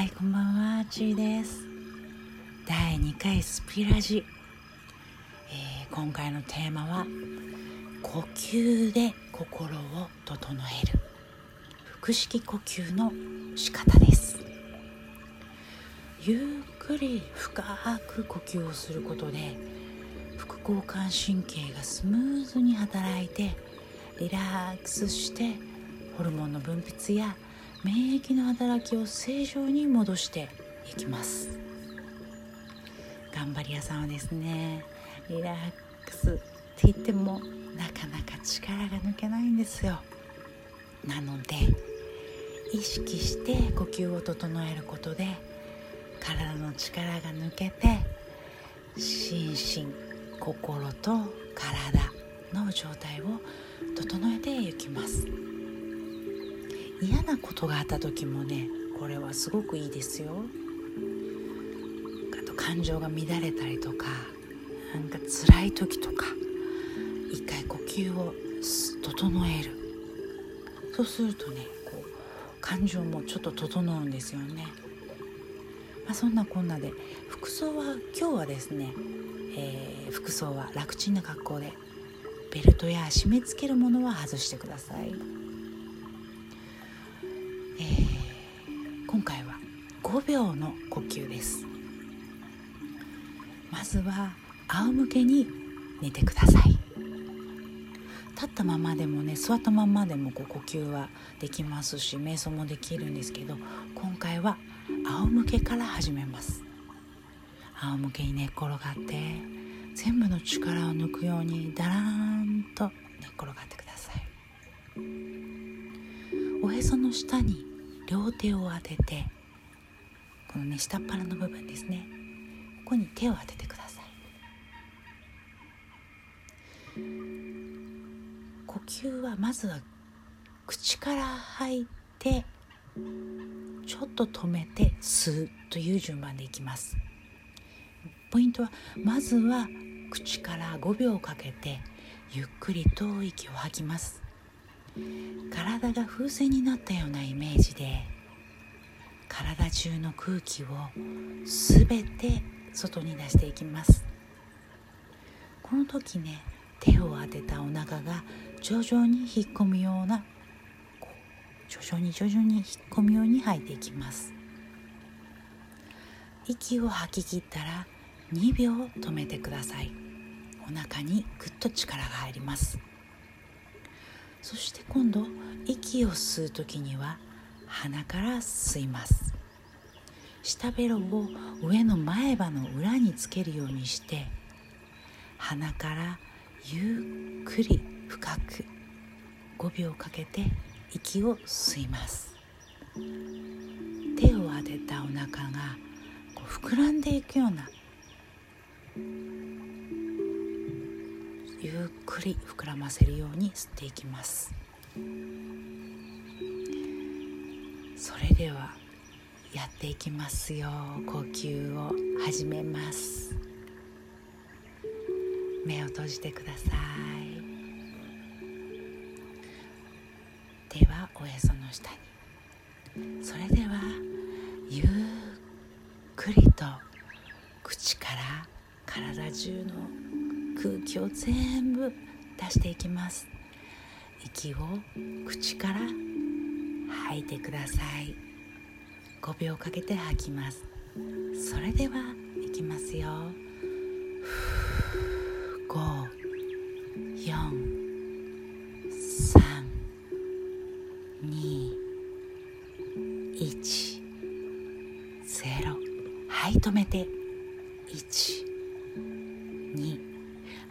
はいこんばんはちーです。第2回スピラジ、えー、今回のテーマは呼吸で心を整える。腹式呼吸の仕方です。ゆっくり深く呼吸をすることで副交感神経がスムーズに働いてリラックスしてホルモンの分泌や免疫の働きを正常に戻していきます。頑張り屋さんはですねリラックスって言ってもなかなか力が抜けないんですよ。なので意識して呼吸を整えることで体の力が抜けて心身心と体の状態を整えていきます。嫌なことがあった時もねこれはすごくいいですよ。あと感情が乱れたりとかなんか辛い時とか一回呼吸を整える。そうするとねこう感情もちょっと整うんですよね、まあ、そんなこんなで服装は今日はですね、えー、服装は楽ちんな格好でベルトや締め付けるものは外してください。えー、今回は5秒の呼吸です。まずは仰向けに寝てください。立ったままでもね座ったままでもこう呼吸はできますし瞑想もできるんですけど今回は仰向けから始めます。仰向けに寝っ転がって全部の力を抜くようにだらーんと寝っ転がってください。おへその下に両手を当ててこのね下っ腹の部分ですね。ここに手を当ててください。呼吸はまずは口から吐いてちょっと止めて吸うという順番でいきます。ポイントはまずは口から5秒かけてゆっくりと息を吐きます。体が風船になったようなイメージで体中の空気をすべて外に出していきます。この時ね手を当てたお腹が徐々に引っ込むような徐々に徐々に引っ込むように吐いていきます。息を吐き切ったら2秒止めてください。お腹にぐっと力が入ります。そして今度息を吸う時には鼻から吸います。下ベロを上の前歯の裏につけるようにして鼻からゆっくり深く5秒かけて息を吸います。手を当てたお腹がこう膨らんでいくようなゆっくり膨らませるように吸っていきます。それではやっていきますよ。呼吸を始めます。目を閉じてください。手はおへその下に。それではゆっくりと口から体中の空気を全部出していきます。息を口から吐いてください。5秒かけて吐きます。それではいきますよ。5 4 3 2 1 0はい止めて。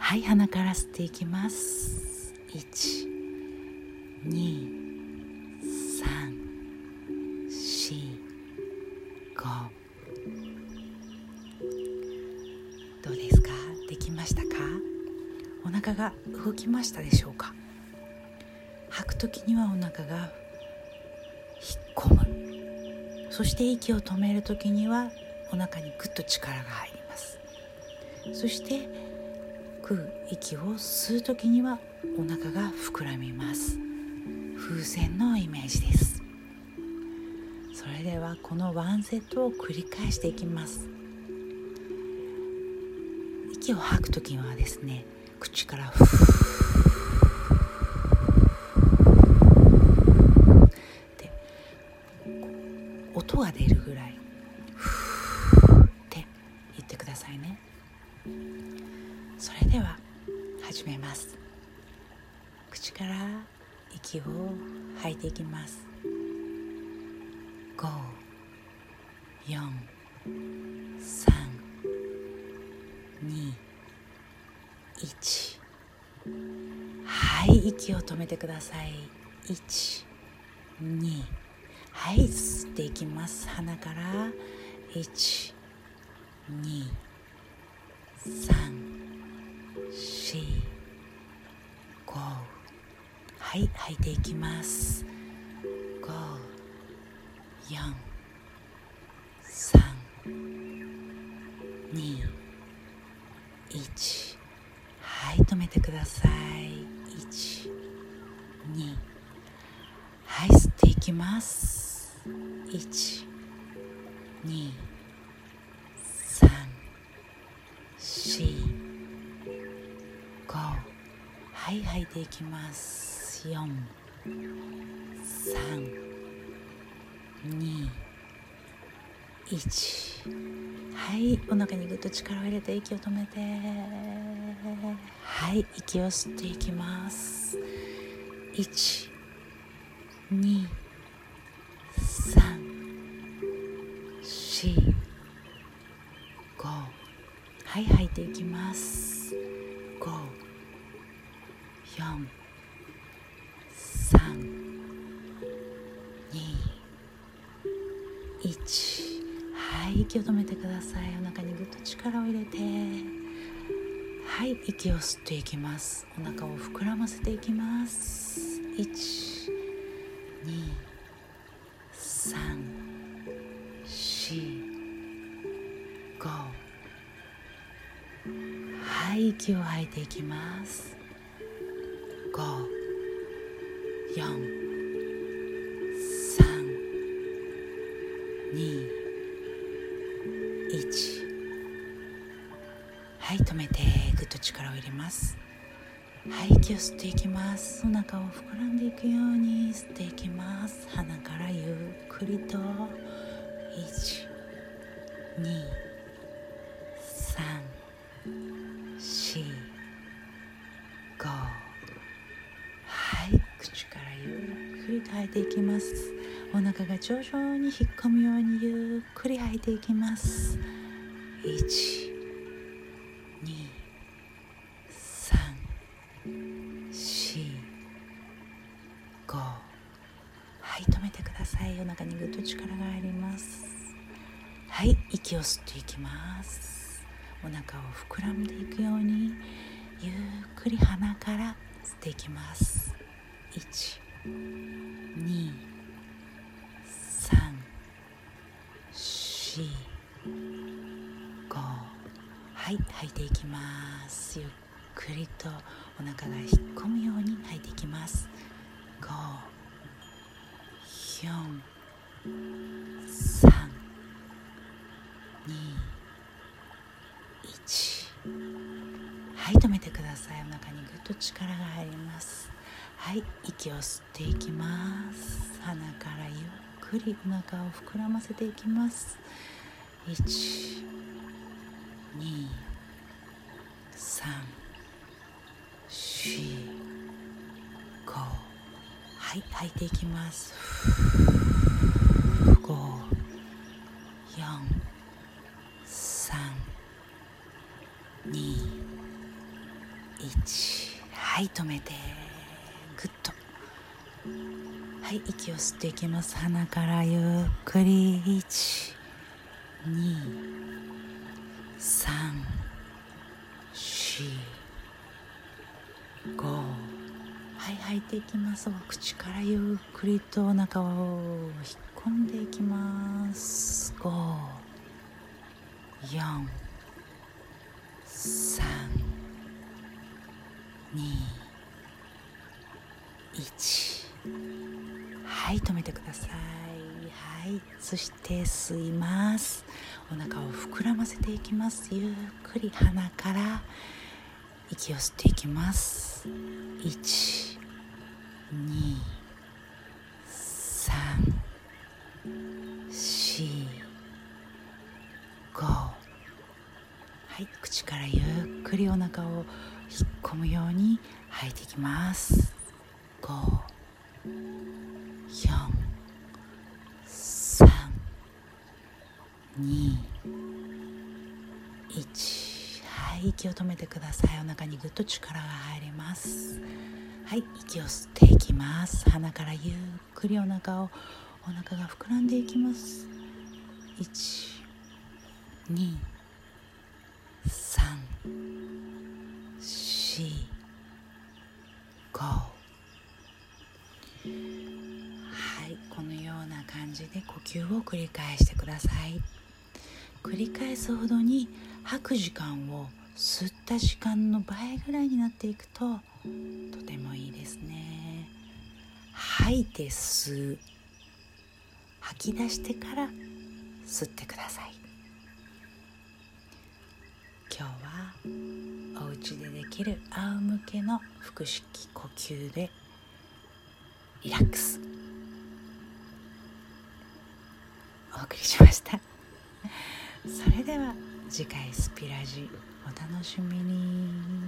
はい鼻から吸っていきます1 2 3 4 5どうですかできましたかお腹が動きましたでしょうか吐く時にはお腹が引っ込むそして息を止める時にはお腹にぐっと力が入りますそしてく息を吸う時にはお腹が膨らみます。風船のイメージです。それではこのワンセットを繰り返していきます。息を吐く時はですね口からフーって音が出るぐらいフーって言ってくださいね。それでは始めます。口から息を吐いていきます。5 4 3 2 1はい息を止めてください。1 2はい吸っていきます。鼻から。1。2はい吐いていきます。5 4 3 2 1はい止めてください。1 2はい吸っていきます。1 2 3 4 5はい吐いていきます。4 3 2 1はいお腹にぐっと力を入れて息を止めて。はい息を吸っていきます。1 2 3 4 5はい吐いていきます。息を止めてください。お腹にぐっと力を入れて。はい息を吸っていきます。お腹を膨らませていきます。1 2 3 4 5はい息を吐いていきます。5 4 2 1はい止めてぐっと力を入れます。はい息を吸っていきます。お腹を膨らんでいくように吸っていきます。鼻からゆっくりと。1 2 3 4 5はい口からゆっくりと吐いていきます。お腹が徐々に引っ込むようにゆっくり吐いていきます。1 2 3 4 5はい止めてください。お腹にぐっと力が入ります。はい息を吸っていきます。お腹を膨らんでいくようにゆっくり鼻から吸っていきます。1 2はい吐いていきます。ゆっくりとお腹が引っ込むように吐いていきます。5 4 3 2 1はい止めてください。お腹にぐっと力が入ります。はい息を吸っていきます。鼻からゆっくりお腹を膨らませていきます。1はい吐いていきます。5 4 3 2 1はい止めて。ぐっと。はい息を吸っていきます。鼻からゆっくり。1 2 3 4 5はい吐いていきます。口からゆっくりとお腹を引っ込んでいきます。5 4 3 2 1はい止めてください。はい。そして吸います。お腹を膨らませていきます。ゆっくり鼻から息を吸っていきます。1 2 3 4 5はい。口からゆっくりお腹を引っ込むように吐いていきます。5 4 3 2 1はい息を止めてください。お腹にぐっと力が入ります。はい息を吸っていきます。鼻からゆっくりお腹をお腹が膨らんでいきます。1 2 3 4 5はいこのような感じで呼吸を繰り返してください。繰り返すほどに吐く時間を吸った時間の倍ぐらいになっていくととてもいいですね。吐いて吸う。吐き出してから吸ってください。今日はお家でできる仰向けの腹式呼吸でリラックス。お送りしました。それでは次回スピラジお楽しみに。